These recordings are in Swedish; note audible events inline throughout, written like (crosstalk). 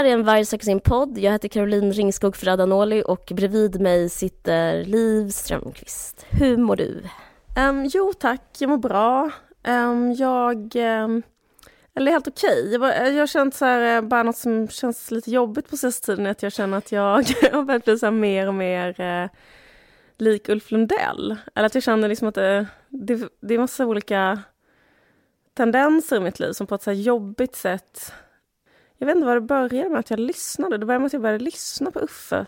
Här är en Varg söker sin podd. Jag heter Caroline Ringskog Ferrada-Noli och bredvid mig sitter Liv Strömqvist. Hur mår du? Um, jo tack, jag mår bra. Um, jag... Um, eller helt okej. Okay. Jag, jag har känt så här, eh, bara något som känns lite jobbigt på senaste tiden, att jag känner att jag har börjat bli så här mer och mer uh, lik Ulf Lundell. Eller att jag känner liksom att det, det, det är massa olika tendenser i mitt liv som på ett så jobbigt sätt jag vet inte vad det började med att jag lyssnade. Det började med att jag började lyssna på Uffe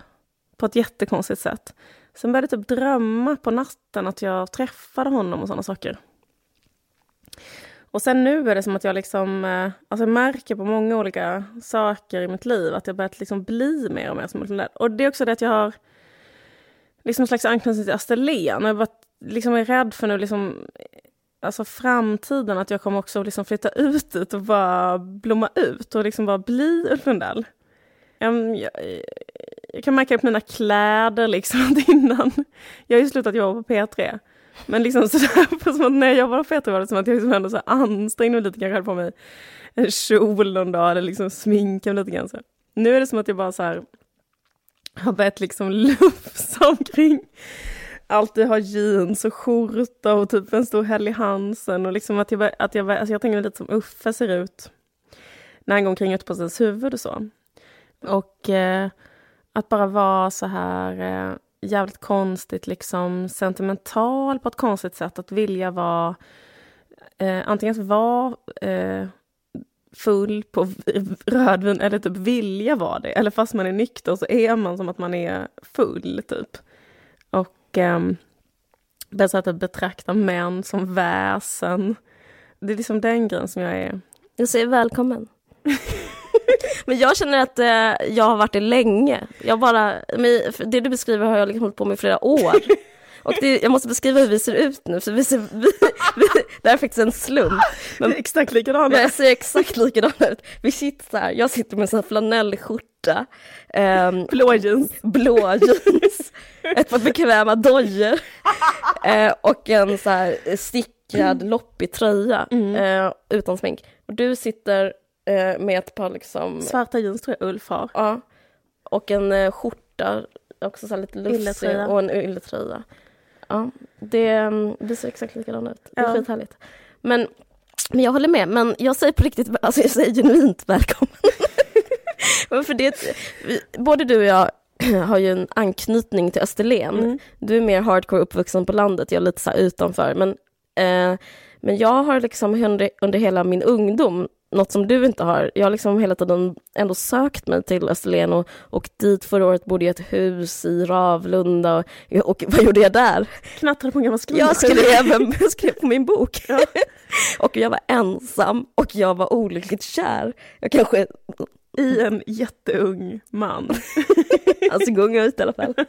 på ett jättekonstigt sätt. Sen började jag typ drömma på natten att jag träffade honom och sådana saker. Och sen nu är det som att jag liksom, eh, alltså jag märker på många olika saker i mitt liv att jag börjat liksom bli mer och mer som Ulf Och det är också det att jag har liksom en slags anknytning till Österlen. Jag liksom är rädd för nu liksom alltså framtiden, att jag kommer också liksom flytta ut dit och bara blomma ut och liksom bara bli Ulf Lundell. Jag, jag, jag, kan märka det på mina kläder liksom (laughs) innan. Jag har ju slutat jobba på P3. Men liksom sådär, (laughs) som att när jag jobbade på P3 var det som att jag liksom ändå så ansträngde mig lite, kanske hade på mig en kjol någon dag eller liksom sminka mig lite grann. Så. Nu är det som att jag bara så här har börjat liksom (laughs) lufsa omkring alltid ha jeans och skjorta och typ en stor Helly Hansen och liksom att jag, att jag, alltså jag tänker lite som Uffe ser ut när han går omkring ute på sitt huvud och så. Och eh, att bara vara så här eh, jävligt konstigt liksom sentimental på ett konstigt sätt, att vilja vara eh, antingen vara eh, full på (laughs) rödvin eller typ vilja vara det. Eller fast man är nykter så är man som att man är full, typ. Och och ehm, um, att typ betrakta män som väsen. Det är liksom den grejen som jag är. Jag säger välkommen. (laughs) men jag känner att eh, jag har varit det länge. Jag bara, det du beskriver har jag liksom hållit på med i flera år. Och det, jag måste beskriva hur vi ser ut nu, för vi ser, vi, vi, det här är faktiskt en slump. Men, vi är exakt likadana. Jag ser exakt likadana ut. Vi sitter så här, jag sitter med en flanellskjorta. Um, blå jeans. Blå jeans. ett par bekväma dojor. uh, och en så här stickrad mm. loppig tröja mm. uh, utan smink. Och du sitter uh, med ett par liksom... Svarta jeans tror jag Ulf har. Ja. Och en skjorta, också så lite lustig, och en ylletröja. Ja, det, mm, vi ser exakt likadana ut. Det är ja. skithärligt. Men, men jag håller med, men jag säger på riktigt, alltså jag säger genuint välkommen. (laughs) För det, både du och jag (clears throat) har ju en anknytning till Österlen. Mm. Du är mer hardcore uppvuxen på landet, jag är lite så utanför. Men, eh, men jag har liksom under, under hela min ungdom något som du inte har. Jag har liksom hela tiden ändå sökt mig till Österlen och, och dit förra året bodde jag i ett hus i Ravlunda. Och, och vad gjorde jag där? Knattrade på en gammal Jag skrev, (laughs) jag skrev på min bok. Ja. (laughs) och jag var ensam och jag var olyckligt kär. Jag kanske... I en jätteung man. Han såg ung ut i alla fall. (laughs)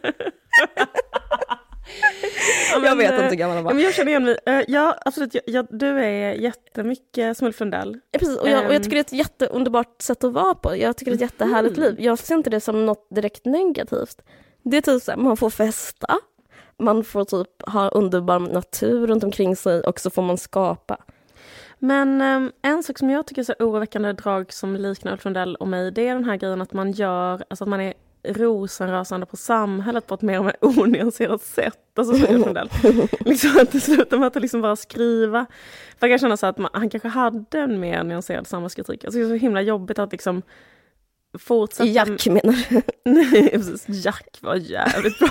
ja, men, jag vet inte hur gammal han var. Men jag känner igen mig. Uh, ja, absolut. Jag, du är jättemycket som Ulf Lundell. Ja, precis. Och jag, och jag, tycker det är ett jätteunderbart sätt att vara på. Jag tycker det är ett jättehärligt mm. liv. Jag ser inte det som något direkt negativt. Det är typ så här, man får festa, man får typ ha underbar natur runt omkring sig och så får man skapa. Men um, en sak som jag tycker är så oroväckande drag som liknar Ulf Lundell och mig, det är den här grejen att man gör, alltså att man är rosenrasande på samhället på ett mer och mer (laughs) onyanserat sätt. Alltså så liksom att det slutar med att liksom bara skriva. För jag kan känna så att man, han kanske hade en mer nyanserad samhällskritik. Alltså det är så himla jobbigt att liksom fortsätta... Jack menar du? (laughs) Nej precis, Jack var jävligt bra.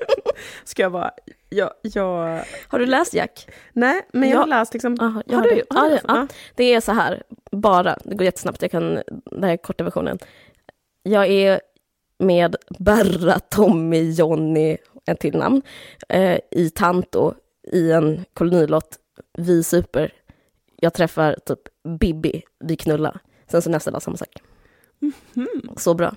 (laughs) Ska jag bara, jag, jag... Har du läst Jack? Nej, men jag, jag har läst liksom... Aha, har, har, du? Har du? Ja, ja. Det är så här, bara, det går jättesnabbt, jag kan, det här är korta versionen. Jag är med Berra, Tommy, Jonny, en till namn, eh, i Tanto i en kolonilott. Vi super. Jag träffar typ Bibi, vi knullar. Sen så nästa dag samma sak. Mm -hmm. Så bra.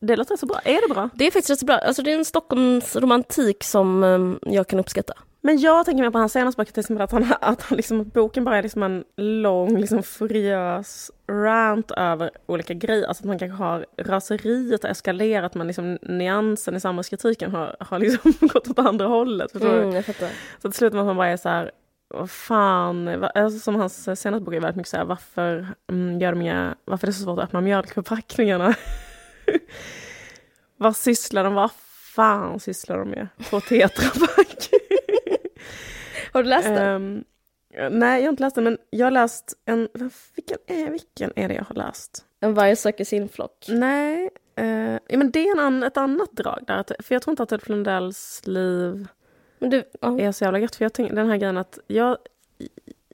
det låter så bra. Är det bra? Det är faktiskt rätt så bra. Alltså det är en Stockholmsromantik som um, jag kan uppskatta. Men jag tänker mer på hans senaste böcker, till exempel att, han, att han liksom, boken bara är liksom en lång, liksom furiös rant över olika grejer. Alltså att man kanske har raseriet har eskalerat men liksom nyansen i samhällskritiken har, har liksom (laughs) gått åt andra hållet. Mm. Så till slut man bara är så här, vad fan, alltså som hans senaste bok är väldigt mycket så här, varför mm, gör de inga, varför är det så svårt att öppna mjölkförpackningarna? (laughs) vad sysslar de, vad fan sysslar de med på tetrapack? (laughs) (laughs) Har du läst den? Um, nej, jag har inte läst den, men jag har läst en... Vilken är, vilken är det jag har läst? En varg söker sin flock? Nej, uh, ja, men det är en an, ett annat drag där. För jag tror inte att Ulf Lundells liv men du, uh. är så jävla gött. För jag tänker den här grejen att jag...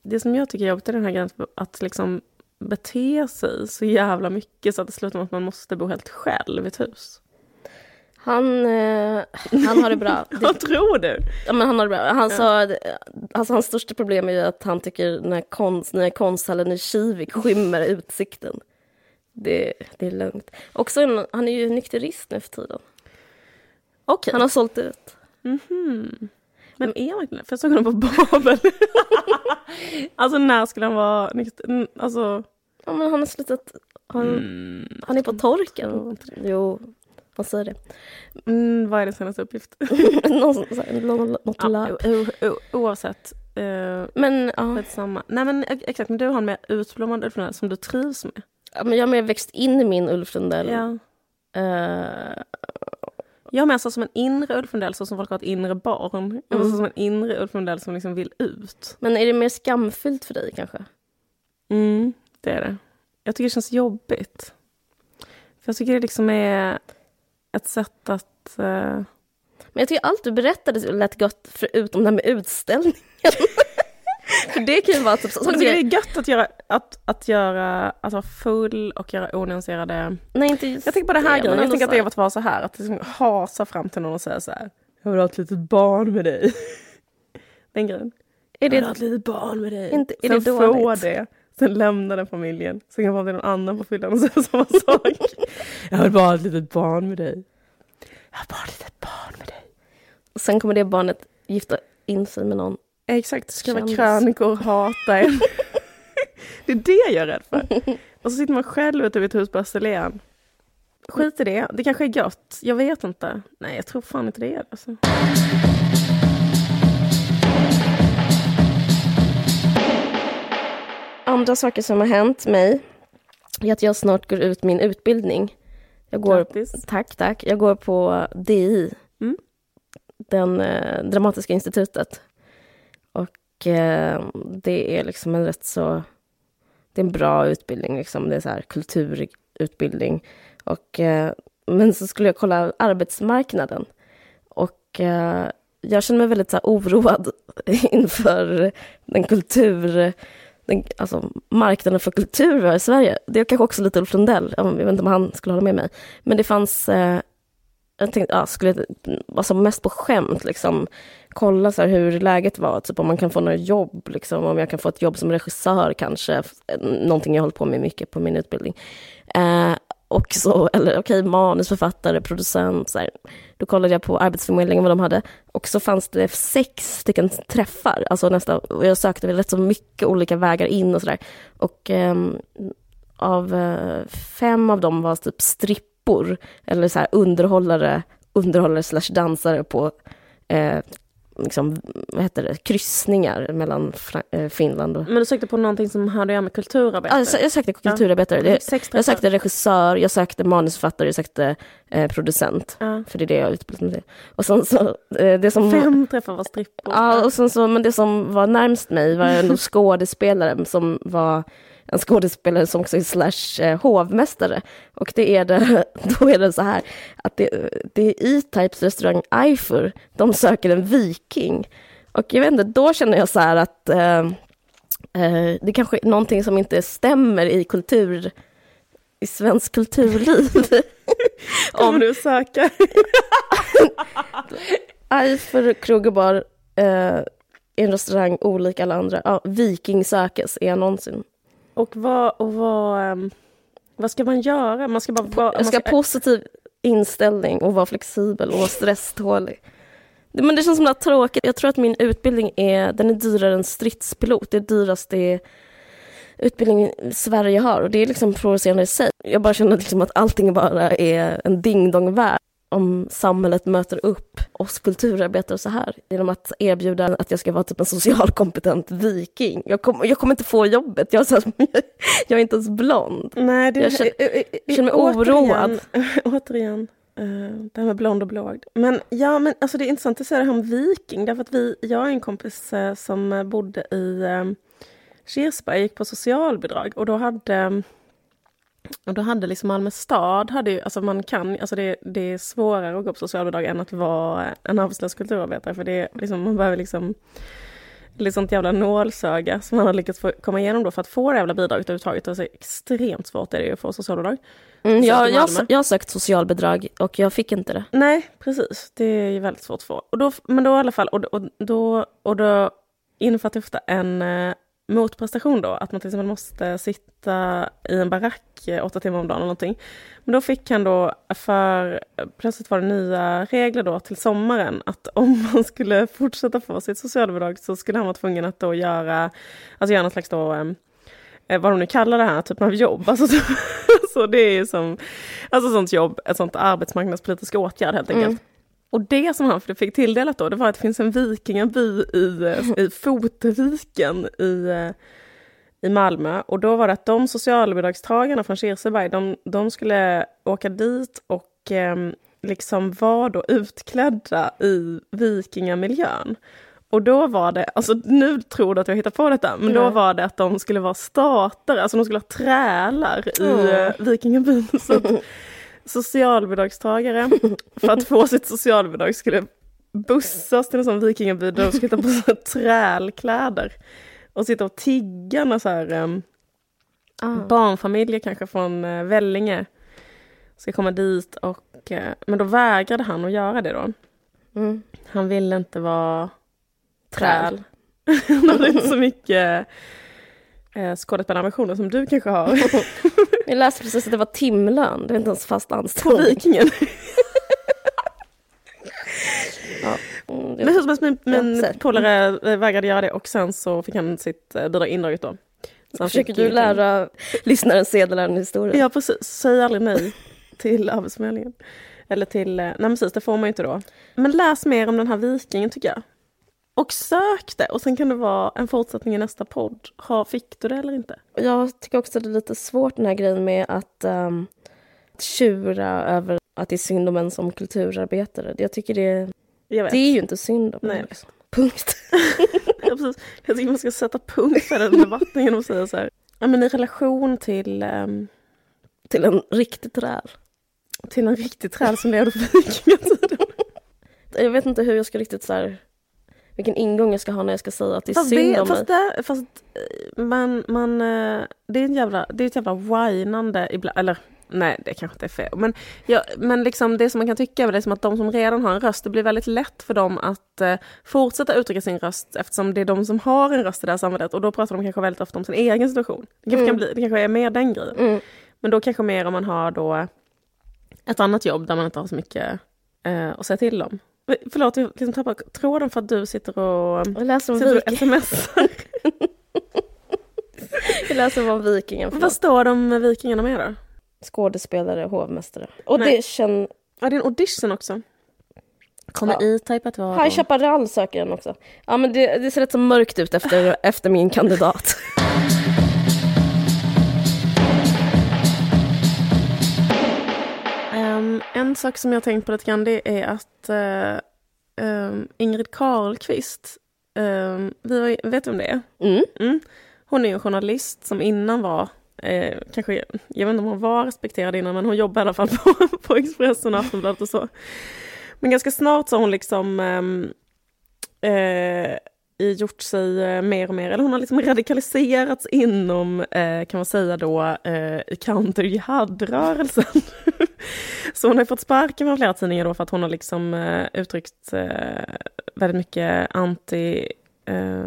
Det som jag tycker är jobbigt är den här grejen att liksom bete sig så jävla mycket så att det slutar med att man måste bo helt själv i ett hus. Han, eh, han har det bra. (laughs) Vad tror du? Ja, men han har det bra. Han ja. sa, alltså, hans största problem är ju att han tycker när konst, när konsthallen i Kivik skymmer utsikten. Det, det är lugnt. Också en, han är ju nykterist nu för tiden. Okay. Han har sålt ut. Mm -hmm. Men är han verkligen För jag såg honom på Babel. (laughs) alltså när skulle han vara nykter? Alltså... Ja men han har slutat. Han, mm. han är på torken. Jo, man säger det. Mm, vad är din senaste uppgift? något Oavsett. Uh, men ja. Samma. Nej men exakt, men du har en mer utblommad Ulf Lundell som du trivs med. Ja, men jag har mer växt in i min Ulf Lundell. Ja. Uh, jag mer så som en inre Ulf Lundell, så som folk har ett inre barn. Mm. Eller så som en inre Ulf Lundell som liksom vill ut. Men är det mer skamfyllt för dig kanske? Mm, det är det. Jag tycker det känns jobbigt. För jag tycker det liksom är ett sätt att... Uh... Men jag tycker allt du berättade lät gott förutom det här med utställningen. (laughs) För det kan ju vara typ så. det är gött att göra, att, att göra, att vara full och göra onyanserade... Nej inte just Jag tänker på det här grejen, jag tänker att det är att vara så här, att liksom hasa fram till någon och säga så här. Jag vill ha ett litet barn med dig. (laughs) Den grejen. Är det... Jag vill ha ett litet barn med dig. Inte, är Sen det få det. (laughs) Sen lämna den familjen. Sen kan man till någon annan på fyllan och säga samma sak. (laughs) Jag vill bara ha ett litet barn med dig. Jag vill bara ha ett litet barn med dig. Och sen kommer det barnet gifta in sig med någon. Exakt, skriva krönikor, hata en. (laughs) det är det jag är rädd för. Och så sitter man själv ute vid ett hus på Österlen. Skit i det, det kanske är gott. Jag vet inte. Nej, jag tror fan inte det är det. Alltså. Andra saker som har hänt mig är att jag snart går ut min utbildning. Jag går, Grattis. Tack, tack. Jag går på DI, mm. den eh, Dramatiska institutet. Och eh, det är liksom en rätt så... Det är en bra utbildning, liksom. det är så här kulturutbildning. Och, eh, men så skulle jag kolla arbetsmarknaden. Och eh, jag känner mig väldigt så här, oroad (laughs) inför den kultur den, alltså, marknaden för kultur i Sverige. Det är kanske också lite Ulf Lundell, jag vet inte om han skulle hålla med mig. Men det fanns, eh, jag tänkte, ja, skulle alltså mest på skämt liksom, kolla så hur läget var, typ om man kan få några jobb, liksom, om jag kan få ett jobb som regissör kanske, någonting jag hållit på med mycket på min utbildning. Eh, och så, eller okej, okay, manusförfattare, producent, så här. Då kollade jag på Arbetsförmedlingen vad de hade och så fanns det sex stycken träffar, alltså nästa, och jag sökte väl rätt så mycket olika vägar in och sådär. Och eh, av eh, fem av dem var typ strippor, eller så här underhållare, underhållare slash dansare på eh, liksom, vad heter det, kryssningar mellan eh, Finland och... Men du sökte på någonting som hade att göra med kulturarbetare? Ja, jag sökte kulturarbetare. Ja. Jag, jag sökte regissör, jag sökte manusförfattare, jag sökte eh, producent. Ja. För det är det jag utbildat mig till. Och sen så, eh, det som... Fem träffar var strippor. Ja, och sen så, men det som var närmst mig var en (laughs) skådespelare som var en skådespelare som också är slash eh, hovmästare. Och det är det, (laughs) då är det så här att det, det är E-Types restaurang Eifer, de söker en viking. Och jag vet inte, då känner jag så här att eh, eh, det kanske är någonting som inte stämmer i kultur, i svensk kulturliv. (laughs) Om du söker. (laughs) Eifer Krogerbar, eh, en restaurang olik alla andra. Ja, Viking sökes, är jag någonsin. Och vad, och vad um, Vad ska man göra? Man ska bara vara... Jag ska ha positiv inställning och vara flexibel och vara stresstålig. Men det känns som att tråkigt. Jag tror att min utbildning är, den är dyrare än stridspilot. Det är dyraste utbildningen Sverige har och det är liksom provocerande i sig. Jag bara känner liksom att allting bara är en ding-dong-värld om samhället möter upp oss kulturarbetare så här genom att erbjuda att jag ska vara typ en socialkompetent viking. Jag, kom, jag kommer inte få jobbet, jag, så, (laughs) jag är inte ens blond. Nej, det, jag känner, jag känner mig oroad. (laughs) Återigen, uh, det här med blond och blåögd. Men ja, men alltså det är intressant att säga det här om viking, därför att vi, jag och en kompis som bodde i Kirsberg, gick på socialbidrag och då hade och då hade liksom Malmö stad, hade ju, alltså man kan, alltså det, det är svårare att gå på socialbidrag än att vara en arbetslös kulturarbetare för det liksom, man behöver liksom liksom ett jävla nålsöga som man har lyckats få, komma igenom då för att få det jävla bidraget överhuvudtaget. Alltså extremt svårt är det ju att få socialbidrag. Mm, jag, jag, jag har sökt socialbidrag och jag fick inte det. Nej, precis. Det är ju väldigt svårt att få. Och då, men då i alla fall, och, och, då, och då innefattar ofta en eh, motprestation då, att man till exempel måste sitta i en barack eh, åtta timmar om dagen eller någonting. Men då fick han då för, plötsligt var det nya regler då till sommaren, att (laughs) om man skulle fortsätta få sitt socialbidrag så skulle han vara tvungen att då göra, alltså göra något slags då, eh, vad de nu kallar det här typen av jobb. (laughs) Alltså, så det är ju som, alltså sånt jobb, ett sånt arbetsmarknadspolitisk åtgärd helt enkelt. Mm. Och det som han fick tilldelat då, det var att det finns en vikingaby i, i Fotviken i, i Malmö. Och då var det att de socialbidragstagarna från Kirseberg, de, de skulle åka dit och eh, liksom var då utklädda i vikingamiljön. Och då var det, alltså nu tror du att jag hittar på detta, men då var det att de skulle vara statare, alltså de skulle ha trälar i mm. vikingabyn. (laughs) Så socialbidragstagare för att få sitt socialbidrag skulle bussas till en sån vikingaby där de skulle ta på sig trälkläder och sitta och tigga när så här, um, ah. barnfamiljer kanske från uh, Vellinge ska komma dit och uh, men då vägrade han att göra det då. Mm. Han ville inte vara träl. (laughs) han hade inte så mycket eh, skådespelarambitioner som du kanske har. (laughs) Jag läste precis att det var timlön, det är inte ens fast anställning. På Vikingen. (laughs) ja. Mm, men hur som helst, min, min polare eh, vägrade göra det och sen så fick han sitt eh, bidrag indraget då. Så Försöker du lära lyssnaren sedeläraren historia? Ja precis, säg aldrig nej till Arbetsförmedlingen. Eller till, eh, nej precis det får man ju inte då. Men läs mer om den här vikingen tycker jag. Och sök det och sen kan det vara en fortsättning i nästa podd. Ha, fick du det eller inte? Jag tycker också att det är lite svårt den här grejen med att um, tjura över att det är synd om en som kulturarbetare. Jag tycker det, jag det är ju inte synd om Nej. Liksom. Punkt. (laughs) ja, precis. Jag tycker man ska sätta punkt för den debatten genom att säga så här. Ja, men i relation till... Um, till en riktig träl. Till en riktig träl som levde på (laughs) vikingatiden. jag vet inte hur jag ska riktigt så här vilken ingång jag ska ha när jag ska säga att det är fast synd det, om fast mig. Det, fast eh, man, man, eh, det är ett jävla, det är ett jävla whinande ibland, eller nej det kanske inte är fel. Men, ja, men liksom det som man kan tycka är liksom att de som redan har en röst, det blir väldigt lätt för dem att uh, fortsätta uttrycka sin röst eftersom det är de som har en röst i det här samhället och då pratar de kanske väldigt ofta om sin egen situation. Det kanske, mm. kan bli, det kanske är mer den grejen. Mm. Men då kanske mer om man har då ett annat jobb där man inte har så mycket uh, att säga till om. Förlåt, jag liksom tappar tråden för att du sitter och, och läser om sitter smsar. (laughs) jag läser om vikingen. Vad står de vikingarna med då? Skådespelare, hovmästare. Audition. Ja, det är en audition också. Kommer ja. E-Type att vara... High Chaparral söker den också. Ja, men det, det ser rätt så mörkt ut efter, (laughs) efter min kandidat. En sak som jag tänkt på lite grann det är att uh, um, Ingrid Carlqvist, um, vi var, vet du vem det är? Mm. Mm. Hon är en journalist som innan var Eh, kanske, jag vet inte om hon var respekterad innan men hon jobbade i alla fall (laughs) på, på Expressen och Aftonbladet och så. Men ganska snart så har hon liksom eh, gjort sig eh, mer och mer, eller hon har liksom radikaliserats inom, eh, kan man säga då, eh, counter-jihad-rörelsen. (laughs) så hon har fått sparken från flera tidningar då för att hon har liksom eh, uttryckt eh, väldigt mycket anti eh,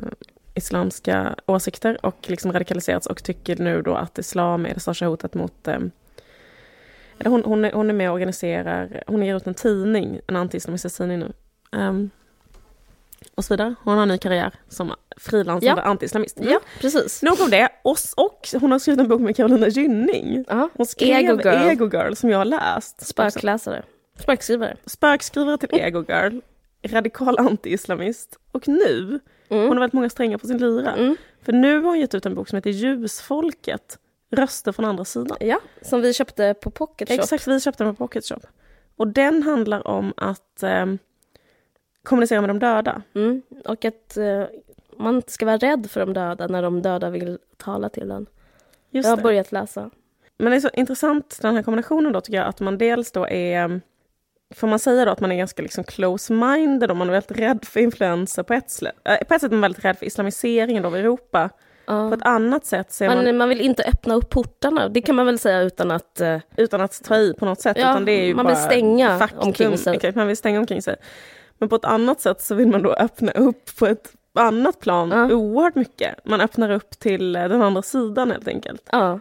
islamska åsikter och liksom radikaliserats och tycker nu då att islam är det största hotet mot eh, hon, hon, är, hon är med och organiserar, hon ger ut en tidning, en antiislamistisk tidning nu. Um, och så vidare. Hon har en ny karriär som frilansande ja. anti-islamist. Mm. Ja, precis. Nog om det. Och, och hon har skrivit en bok med Carolina Gynning. Hon skrev Ego Girl. Ego Girl som jag har läst. Spökläsare. Spökskrivare. Spökskrivare till Ego Girl. Radikal anti-islamist. Och nu, mm. hon har väldigt många strängar på sin lyra. Mm. För nu har hon gett ut en bok som heter Ljusfolket. Röster från andra sidan. Ja, som vi köpte på Pocket Shop. Exakt, vi köpte den på Pocket Shop. Och den handlar om att eh, kommunicera med de döda. Mm. Och att eh, man inte ska vara rädd för de döda när de döda vill tala till en. Just jag har det. börjat läsa. Men det är så intressant den här kombinationen då tycker jag, att man dels då är Får man säga då att man är ganska liksom close-minded och man är väldigt rädd för influenser på ett. Äh, på ett sätt är man väldigt rädd för islamiseringen av Europa. Uh. På ett annat sätt så man, man... man... vill inte öppna upp portarna, det kan man väl säga utan att... Uh... Utan att ta i på något sätt. Ja, utan det är ju man vill stänga faktum. omkring sig. Okay, man vill stänga omkring sig. Men på ett annat sätt så vill man då öppna upp på ett annat plan uh. oerhört mycket. Man öppnar upp till eh, den andra sidan helt enkelt. Ja,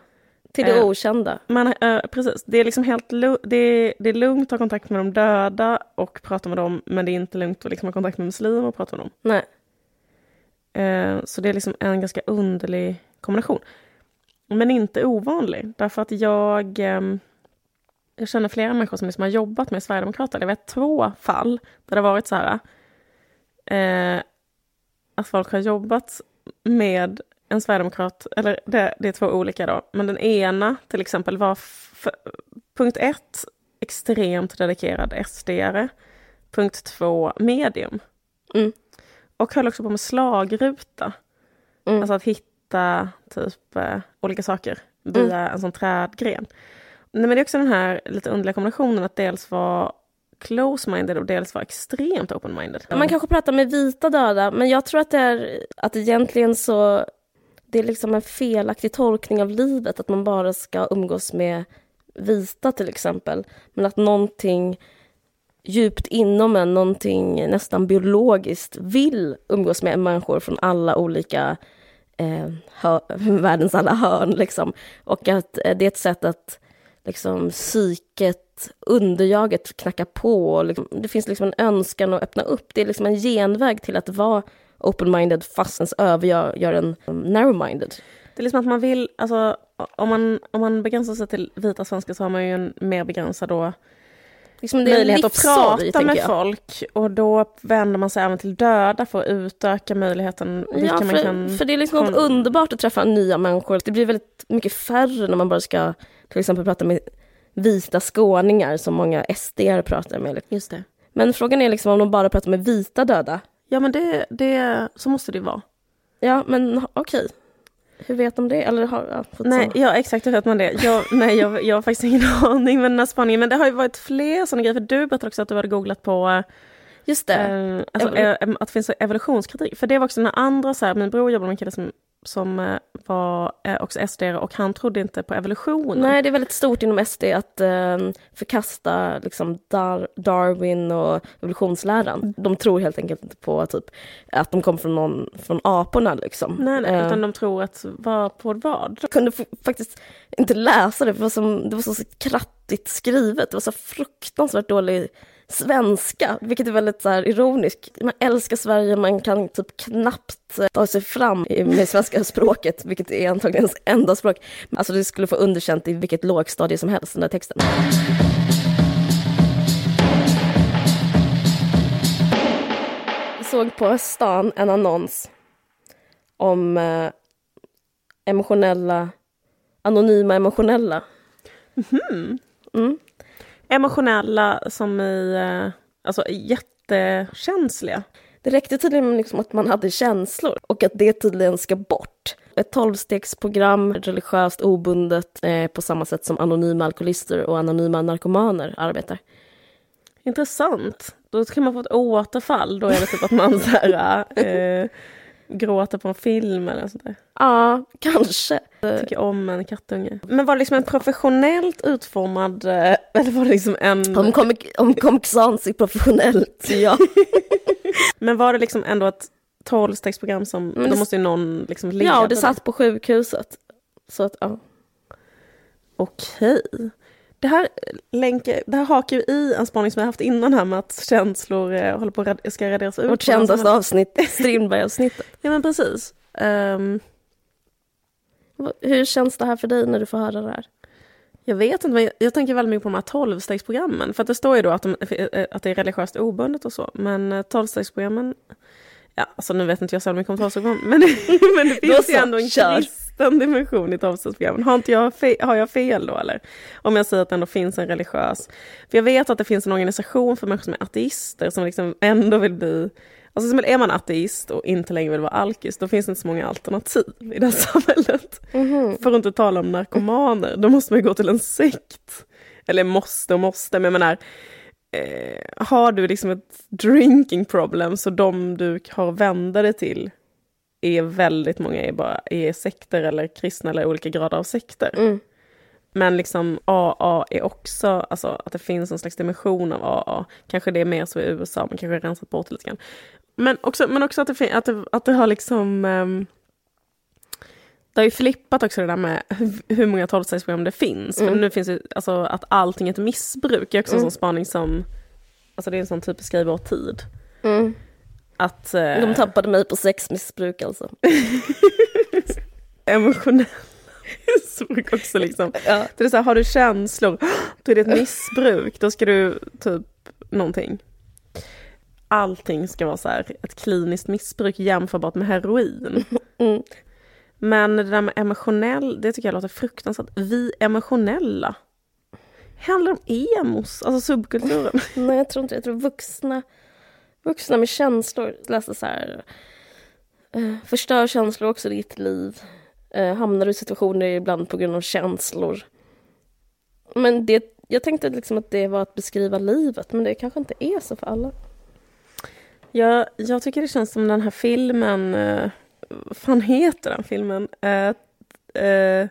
till det uh, okända. Man, uh, precis, det är liksom helt det är, det är lugnt att ha kontakt med de döda och prata med dem, men det är inte lugnt att liksom ha kontakt med muslimer och prata med dem. Nej. Uh, så det är liksom en ganska underlig kombination. Men inte ovanlig, därför att jag um, jag känner flera människor som liksom har jobbat med Sverigedemokraterna. Jag vet två fall där det har varit så här eh, att folk har jobbat med en sverigedemokrat, eller det, det, är två olika då, men den ena till exempel var för, punkt ett extremt dedikerad SD-are, punkt två medium. Mm. Och höll också på med slagruta. Mm. Alltså att hitta typ eh, olika saker via mm. en sån trädgren. Nej, men det är också den här lite underliga kombinationen att dels vara close-minded och dels vara extremt open-minded. Man kanske pratar med vita döda, men jag tror att det är att egentligen så det är liksom en felaktig tolkning av livet att man bara ska umgås med vita till exempel. Men att någonting djupt inom en, någonting nästan biologiskt vill umgås med människor från alla olika eh, hör, (laughs) världens alla hörn. Liksom. Och att eh, det är ett sätt att liksom, psyket, underjaget knackar på. Liksom, det finns liksom en önskan att öppna upp. Det är liksom en genväg till att vara open-minded fast ens övergör gör en um, narrow-minded. Det är liksom att man vill, alltså om man, om man begränsar sig till vita svenskar så har man ju en mer begränsad då liksom möjlighet att prata med folk och då vänder man sig även till döda för att utöka möjligheten. Ja, för, man kan... för det är liksom något underbart att träffa nya människor. Det blir väldigt mycket färre när man bara ska till exempel prata med vita skåningar som många SD pratar med. Just det. Men frågan är liksom om de bara pratar med vita döda. Ja men det, det så måste det vara. Ja men okej. Okay. Hur vet de det? Eller har fått nej, ja exakt, hur vet man det? Jag, nej, jag, jag har faktiskt ingen (laughs) aning med den här spaningen. Men det har ju varit fler sådana grejer. För du berättade också att du hade googlat på Just det. Eh, alltså, eh, att det finns evolutionskritik. För det var också den andra, så här, min bror jobbade med en kille som som eh, var eh, också SD och han trodde inte på evolutionen. Nej, det är väldigt stort inom SD att eh, förkasta liksom Dar Darwin och evolutionsläran. De tror helt enkelt inte på typ, att de kommer från, någon, från aporna. Liksom. Nej, nej, utan de tror att vad på vad? Jag kunde faktiskt inte läsa det, för det var, som, det var så krattigt skrivet. Det var så fruktansvärt dålig svenska, vilket är väldigt så här, ironiskt. Man älskar Sverige, man kan typ knappt eh, ta sig fram med svenska (laughs) språket, vilket är antagligen ens enda språk. Alltså det skulle få underkänt i vilket lågstadie som helst, den där texten. Jag såg på stan en annons om eh, emotionella, anonyma emotionella. Mm. Mm emotionella som i, eh, alltså jättekänsliga. Det räckte tydligen liksom att man hade känslor och att det tydligen ska bort. Ett tolvstegsprogram, religiöst obundet, eh, på samma sätt som anonyma alkoholister och anonyma narkomaner arbetar. Intressant. Då kan man få ett återfall. Då är det typ att man så här, (laughs) eh, gråta på en film eller sånt där. Ja, kanske. Tycker om en kattunge. Men var det liksom en professionellt utformad, eh, eller var det liksom en... Om Comic, om Comic Sans är professionellt, ja. (laughs) Men var det liksom ändå ett tolvstegsprogram som, det... då måste ju någon liksom leda Ja, och det satt på sjukhuset. Så att, ja. Okej. Det här, länkar, det här hakar ju i en spaning som jag haft innan här med att känslor eh, håller på att ska raderas ut. Vårt kändaste avsnitt, (laughs) Strindberg-avsnittet. ja men precis. Um, hur känns det här för dig när du får höra det här? Jag vet inte, men jag, jag tänker väldigt mycket på de här tolvstegsprogrammen. För att det står ju då att, de, eh, att det är religiöst obundet och så. Men eh, tolvstegsprogrammen, ja alltså nu vet inte jag så mycket om tolvstegsprogram, men, (laughs) men det finns ju ändå en kristen dimension i tolvstegsprogrammen. Har, inte jag fe, har jag fel då eller? Om jag säger att det ändå finns en religiös... För jag vet att det finns en organisation för människor som är ateister som liksom ändå vill bli Alltså är man ateist och inte längre vill vara alkis, då finns det inte så många alternativ i det här (laughs) samhället. Mm. För att inte tala om narkomaner, då måste man gå till en sekt. Eller måste och måste, men jag menar, eh, har du liksom ett drinking problem så de du har vända dig till är väldigt många är bara är sekter eller kristna eller olika grader av sekter. Mm. Men liksom AA är också, alltså att det finns en slags dimension av AA. Kanske det är mer så i USA, man kanske har rensat bort lite grann. Men också, men också att, det, att, det, att det har liksom... Um, det har ju flippat också det där med hur många tolvstegsprogram det finns. Mm. För nu finns det, alltså att allting är ett missbruk, är också mm. en sån spaning som... Alltså det är en sån typisk grej i vår tid. Mm. Att... Uh, De tappade mig på sexmissbruk alltså. (laughs) Emotionell (laughs) missbruk också liksom. Ja. Det är så här, har du känslor, (gasps) då är det ett missbruk, då ska du typ någonting allting ska vara så här, ett kliniskt missbruk jämförbart med heroin. (laughs) Mm. Men det där med emotionell, det tycker jag låter fruktansvärt. Vi emotionella. Handlar om emos, alltså subkulturen? Nej, jag tror inte Jag tror vuxna, vuxna med känslor. läste så här, eh, förstör känslor också ditt liv. Eh, hamnar du i situationer ibland på grund av känslor. Men det, jag tänkte liksom att det var att beskriva livet, men det kanske inte är så för alla. Ja, jag tycker det känns som den här filmen, eh, vad fan heter den filmen? Uh, uh,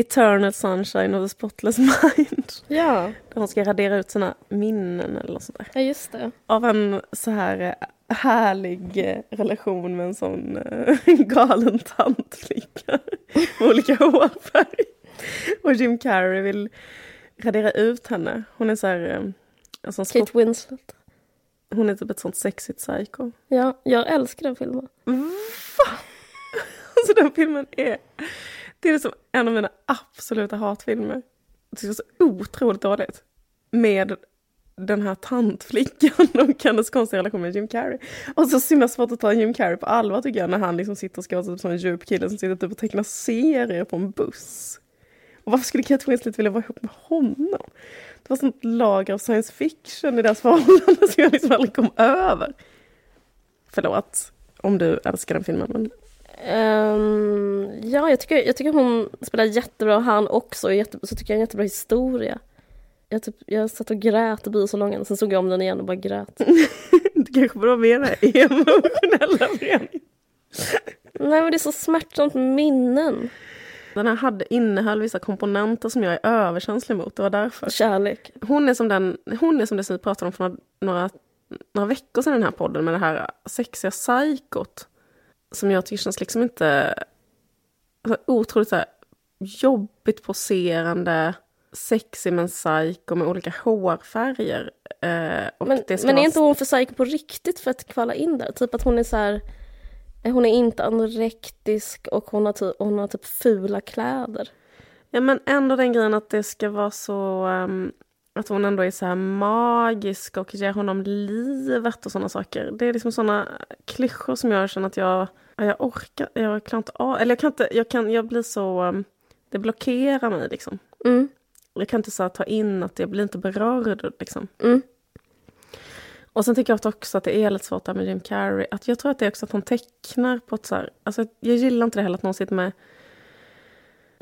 Eternal Sunshine of the Spotless (laughs) Mind. Ja. Där hon ska radera ut sina minnen eller något sånt där. Ja, just det. Av en så här härlig relation med en sån (laughs) galen tantflicka med olika hårfärg. Och Jim Carrey vill radera ut henne. Hon är så här... Alltså Kate Winslet. Hon är typ ett sånt sexigt psycho. Ja, jag älskar den filmen. Va? (laughs) Alltså den filmen är... Det är liksom en av mina absoluta hatfilmer. Det är så otroligt dåligt. Med den här tantflickan (laughs) och hennes konstiga relation med Jim Carrey. Och så himla svårt att ta Jim Carrey på allvar tycker jag när han liksom sitter och ska vara typ som en djup kille som sitter typ och tecknar serier på en buss. Och varför skulle Kate Winslet vilja vara ihop med honom? Det var sånt lager av science fiction i deras (laughs) förhållande som jag liksom aldrig kom över. Förlåt om du älskar den filmen. Men... Um, ja, jag tycker, jag tycker hon spelar jättebra, han också. Jätte, så tycker jag en jättebra historia. Jag, typ, jag satt och grät i biosången, sen såg jag om den igen och bara grät. (laughs) du kanske borde vara med i emotionella föreningen. Nej men det är så smärtsamt minnen. Den här hade, innehöll vissa komponenter som jag är överkänslig mot. Det var därför. Kärlek. Hon är som den, hon är som det som vi pratade om för några, några, några veckor sedan i den här podden med det här sexiga psykot. Som jag tycker känns liksom inte... Alltså, otroligt så här, jobbigt poserande, sexig men psycho med olika hårfärger. Eh, men men är inte hon för psycho på riktigt för att kvala in där? Typ att hon är så här hon är inte anorektisk och hon har, typ, hon har typ fula kläder. Ja men ändå den grejen att det ska vara så... Um, att hon ändå är så här magisk och ger honom livet och sådana saker. Det är liksom sådana klyschor som jag känner att jag... Jag orkar, jag klarar inte av... Eller jag kan inte, jag kan, jag blir så... Um, det blockerar mig liksom. Mm. Jag kan inte så ta in att jag blir inte berörd liksom. Mm. Och sen tycker jag också att det är lite svårt där med Jim Carrey. Att jag tror att det är också att hon tecknar på ett så här, alltså Jag gillar inte det heller att någon sitter med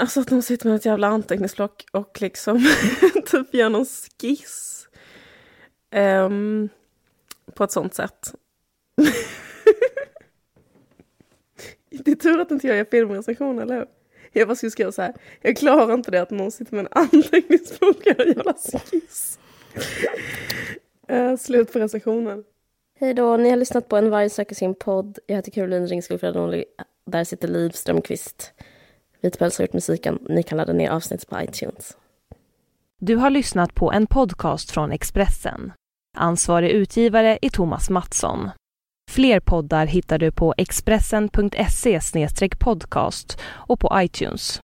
Alltså att någon sitter med ett jävla anteckningsblock och liksom (laughs) typ gör någon skiss. Um, på ett sånt sätt. (laughs) det är tur att inte jag gör filmrecensioner eller hur? Jag bara skulle skriva så här. Jag klarar inte det att någon sitter med en anteckningsbok och gör en jävla skiss. Uh, (laughs) slut på recensionen. Hej då, ni har lyssnat på En varg söker sin podd. Jag heter Caroline Ringskog Fredonli. Där sitter Liv Strömqvist. Vitpäls har gjort musiken. Ni kan ladda ner avsnitt på iTunes. Du har lyssnat på en podcast från Expressen. Ansvarig utgivare är Thomas Mattsson. Fler poddar hittar du på expressen.se podcast och på iTunes.